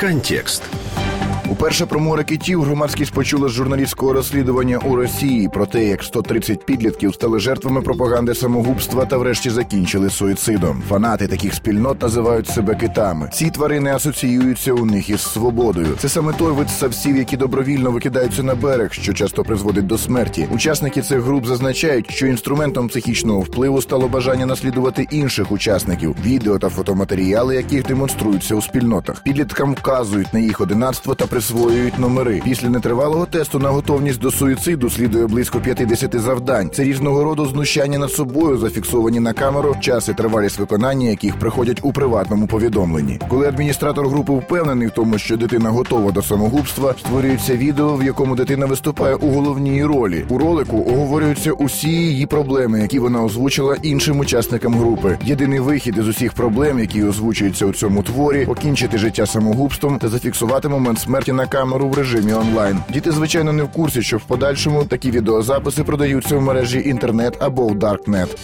Контекст. Уперше про море китів громадськість почула з журналістського розслідування у Росії про те, як 130 підлітків стали жертвами пропаганди самогубства та врешті закінчили суїцидом. Фанати таких спільнот називають себе китами. Ці тварини асоціюються у них із свободою. Це саме той вид савців, які добровільно викидаються на берег, що часто призводить до смерті. Учасники цих груп зазначають, що інструментом психічного впливу стало бажання наслідувати інших учасників, відео та фотоматеріали, яких демонструються у спільнотах. Підліткам вказують на їх одинацтво та присвоюють номери. Після нетривалого тесту на готовність до суїциду слідує близько 50 завдань. Це різного роду знущання над собою, зафіксовані на камеру, час і тривалість виконання, яких приходять у приватному повідомленні. Коли адміністратор групи впевнений в тому, що дитина готова до самогубства, створюється відео, в якому дитина виступає у головній ролі. У ролику оговорюються усі її проблеми, які вона озвучила іншим учасникам групи. Єдиний вихід із усіх проблем, які озвучуються у цьому творі, покінчити життя самогубством та зафіксувати момент смерті на камеру в режимі онлайн. Діти, звичайно, не в курсі, що в подальшому такі відеозаписи продаються в мережі інтернет або в Даркнет.